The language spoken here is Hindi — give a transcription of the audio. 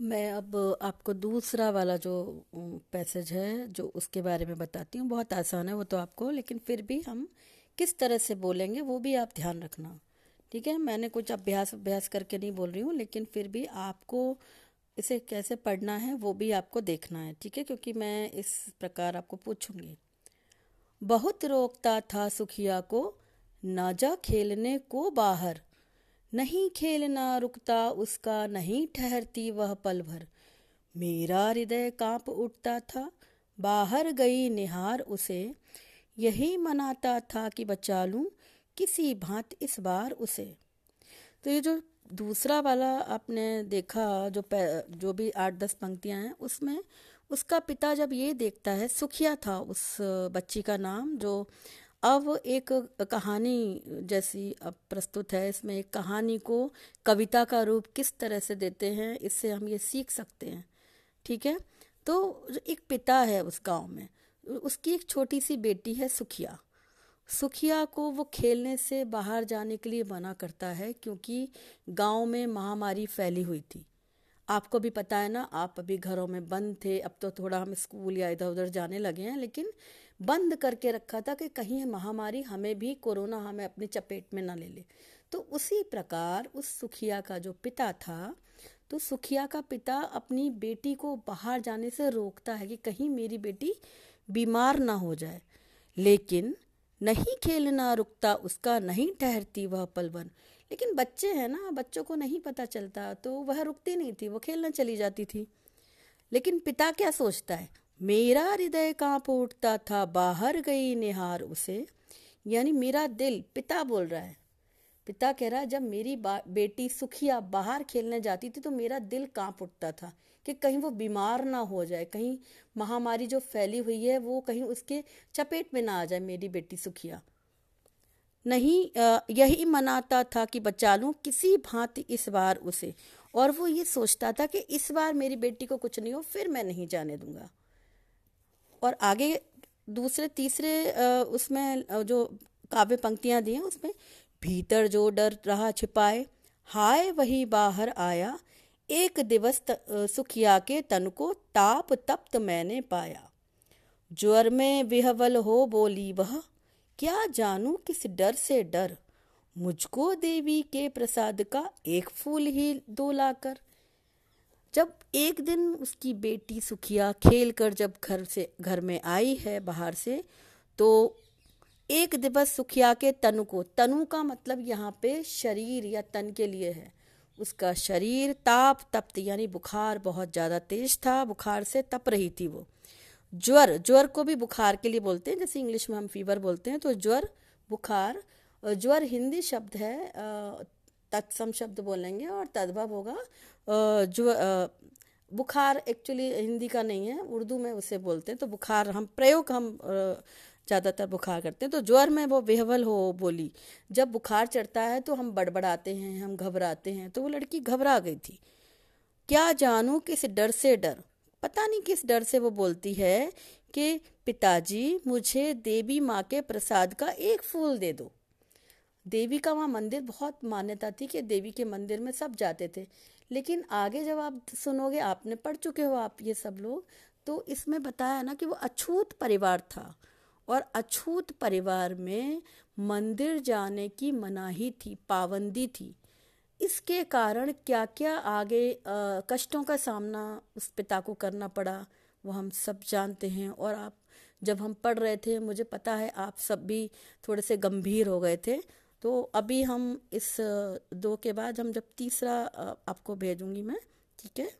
मैं अब आपको दूसरा वाला जो पैसेज है, जो उसके बारे में बताती हूँ, बहुत आसान है वो तो आपको, लेकिन फिर भी हम किस तरह से बोलेंगे वो भी आप ध्यान रखना। ठीक है? मैंने कुछ अभ्यास अभ्यास करके नहीं बोल रही हूँ, लेकिन फिर भी आपको इसे कैसे पढ़ना है वो भी आपको देखना है। ठीक है? क्योंकि मैं इस प्रकार आपको पूछूँगी। बहुत रोकता था सुखिया को, ना जा खेलने को बाहर। नहीं खेलना रुकता, उसका नहीं ठहरती वह पल भर। मेरा हृदय काँप उठता था, बाहर गई निहार उसे। यही मनाता था कि बचा लूँ किसी भांत इस बार उसे। तो ये जो दूसरा वाला आपने देखा, जो जो भी आठ दस पंक्तियाँ हैं, उसमें उसका पिता जब ये देखता है, सुखिया था उस बच्ची का नाम, जो अब एक कहानी जैसी अब प्रस्तुत है। इसमें एक कहानी को कविता का रूप किस तरह से देते हैं, इससे हम ये सीख सकते हैं। ठीक है? तो एक पिता है उस गाँव में, उसकी एक छोटी सी बेटी है सुखिया। सुखिया को वो खेलने से बाहर जाने के लिए मना करता है, क्योंकि गाँव में महामारी फैली हुई थी। आपको भी पता है ना, आप अभी घरों में बंद थे, अब तो थोड़ा हम स्कूल या इधर उधर जाने लगे हैं, लेकिन बंद करके रखा था कि कहीं महामारी हमें भी, कोरोना हमें अपनी चपेट में ना ले ले। तो उसी प्रकार उस सुखिया का जो पिता था तो सुखिया का पिता अपनी बेटी को बाहर जाने से रोकता है कि कहीं मेरी बेटी बीमार ना हो जाए। लेकिन नहीं खेलना रुकता, उसका नहीं ठहरती वह पलवन लेकिन बच्चे हैं ना, बच्चों को नहीं पता चलता तो वह रुकती नहीं थी, वो खेलना चली जाती थी। लेकिन पिता क्या सोचता है? मेरा हृदय काँप उठता था, बाहर गई निहार उसे। यानी मेरा दिल पिता बोल रहा है। पिता कह रहा है, जब मेरी बेटी सुखिया बाहर खेलने जाती थी तो मेरा दिल काँप उठता था कि कहीं वो बीमार ना हो जाए, कहीं महामारी जो फैली हुई है, वो कहीं उसके चपेट में ना आ जाए, मेरी बेटी सुखिया। नहीं यही मनाता था कि बचा लूँ किसी भांति इस बार उसे। और वो ये सोचता था कि इस बार मेरी बेटी को कुछ नहीं हो, फिर मैं नहीं जाने दूँगा। और आगे दूसरे, तीसरे उसमें जो काव्य पंक्तियाँ दी हैं, उसमें, भीतर जो डर रहा छिपाए, हाय वही बाहर आया, एक दिवस सुखिया के तन को ताप तप्त मैंने पाया। ज्वर में विहवल हो बोली वह क्या जानू किस डर से डर? मुझको देवी के प्रसाद का एक फूल ही दो लाकर। जब एक दिन उसकी बेटी सुखिया खेल कर जब घर से, घर में आई है, बाहर से तो एक दिवस सुखिया के तनु को, तनु का मतलब यहाँ पे शरीर या तन के लिए है। उसका शरीर ताप, तप्त, यानी बुखार बहुत ज़्यादा तेज था, बुखार से तप रही थी वो। ज्वर ज्वर को भी बुखार के लिए बोलते हैं, जैसे इंग्लिश में हम फीवर बोलते हैं तो ज्वर, बुखार ज्वर हिंदी शब्द है तत्सम शब्द बोलेंगे और तद्भव होगा जो बुखार एक्चुअली हिंदी का नहीं है, उर्दू में उसे बोलते हैं तो बुखार हम, प्रयोग हम ज़्यादातर बुखार करते हैं तो ज्वर में वो बेहवल हो बोली, जब बुखार चढ़ता है तो हम बड़बड़ाते हैं, हम घबराते हैं तो वो लड़की घबरा गई थी, क्या जानू किस डर से डर पता नहीं किस डर से वो बोलती है कि पिताजी, मुझे देवी माँ के प्रसाद का एक फूल दे दो। देवी का वहाँ मंदिर बहुत मान्यता थी कि देवी के मंदिर में सब जाते थे। लेकिन आगे जब आप सुनोगे, आपने पढ़ चुके हो आप ये सब लोग तो इसमें बताया ना कि वो अछूत परिवार था। और अछूत परिवार में मंदिर जाने की मनाही थी, पाबंदी थी। इसके कारण क्या क्या आगे कष्टों का सामना उस पिता को करना पड़ा, वो हम सब जानते हैं। और आप, जब हम पढ़ रहे थे, मुझे पता है आप सब भी थोड़े से गंभीर हो गए थे। तो अभी हम इस दो के बाद हम जब तीसरा आपको भेजूँगी मैं, ठीक है?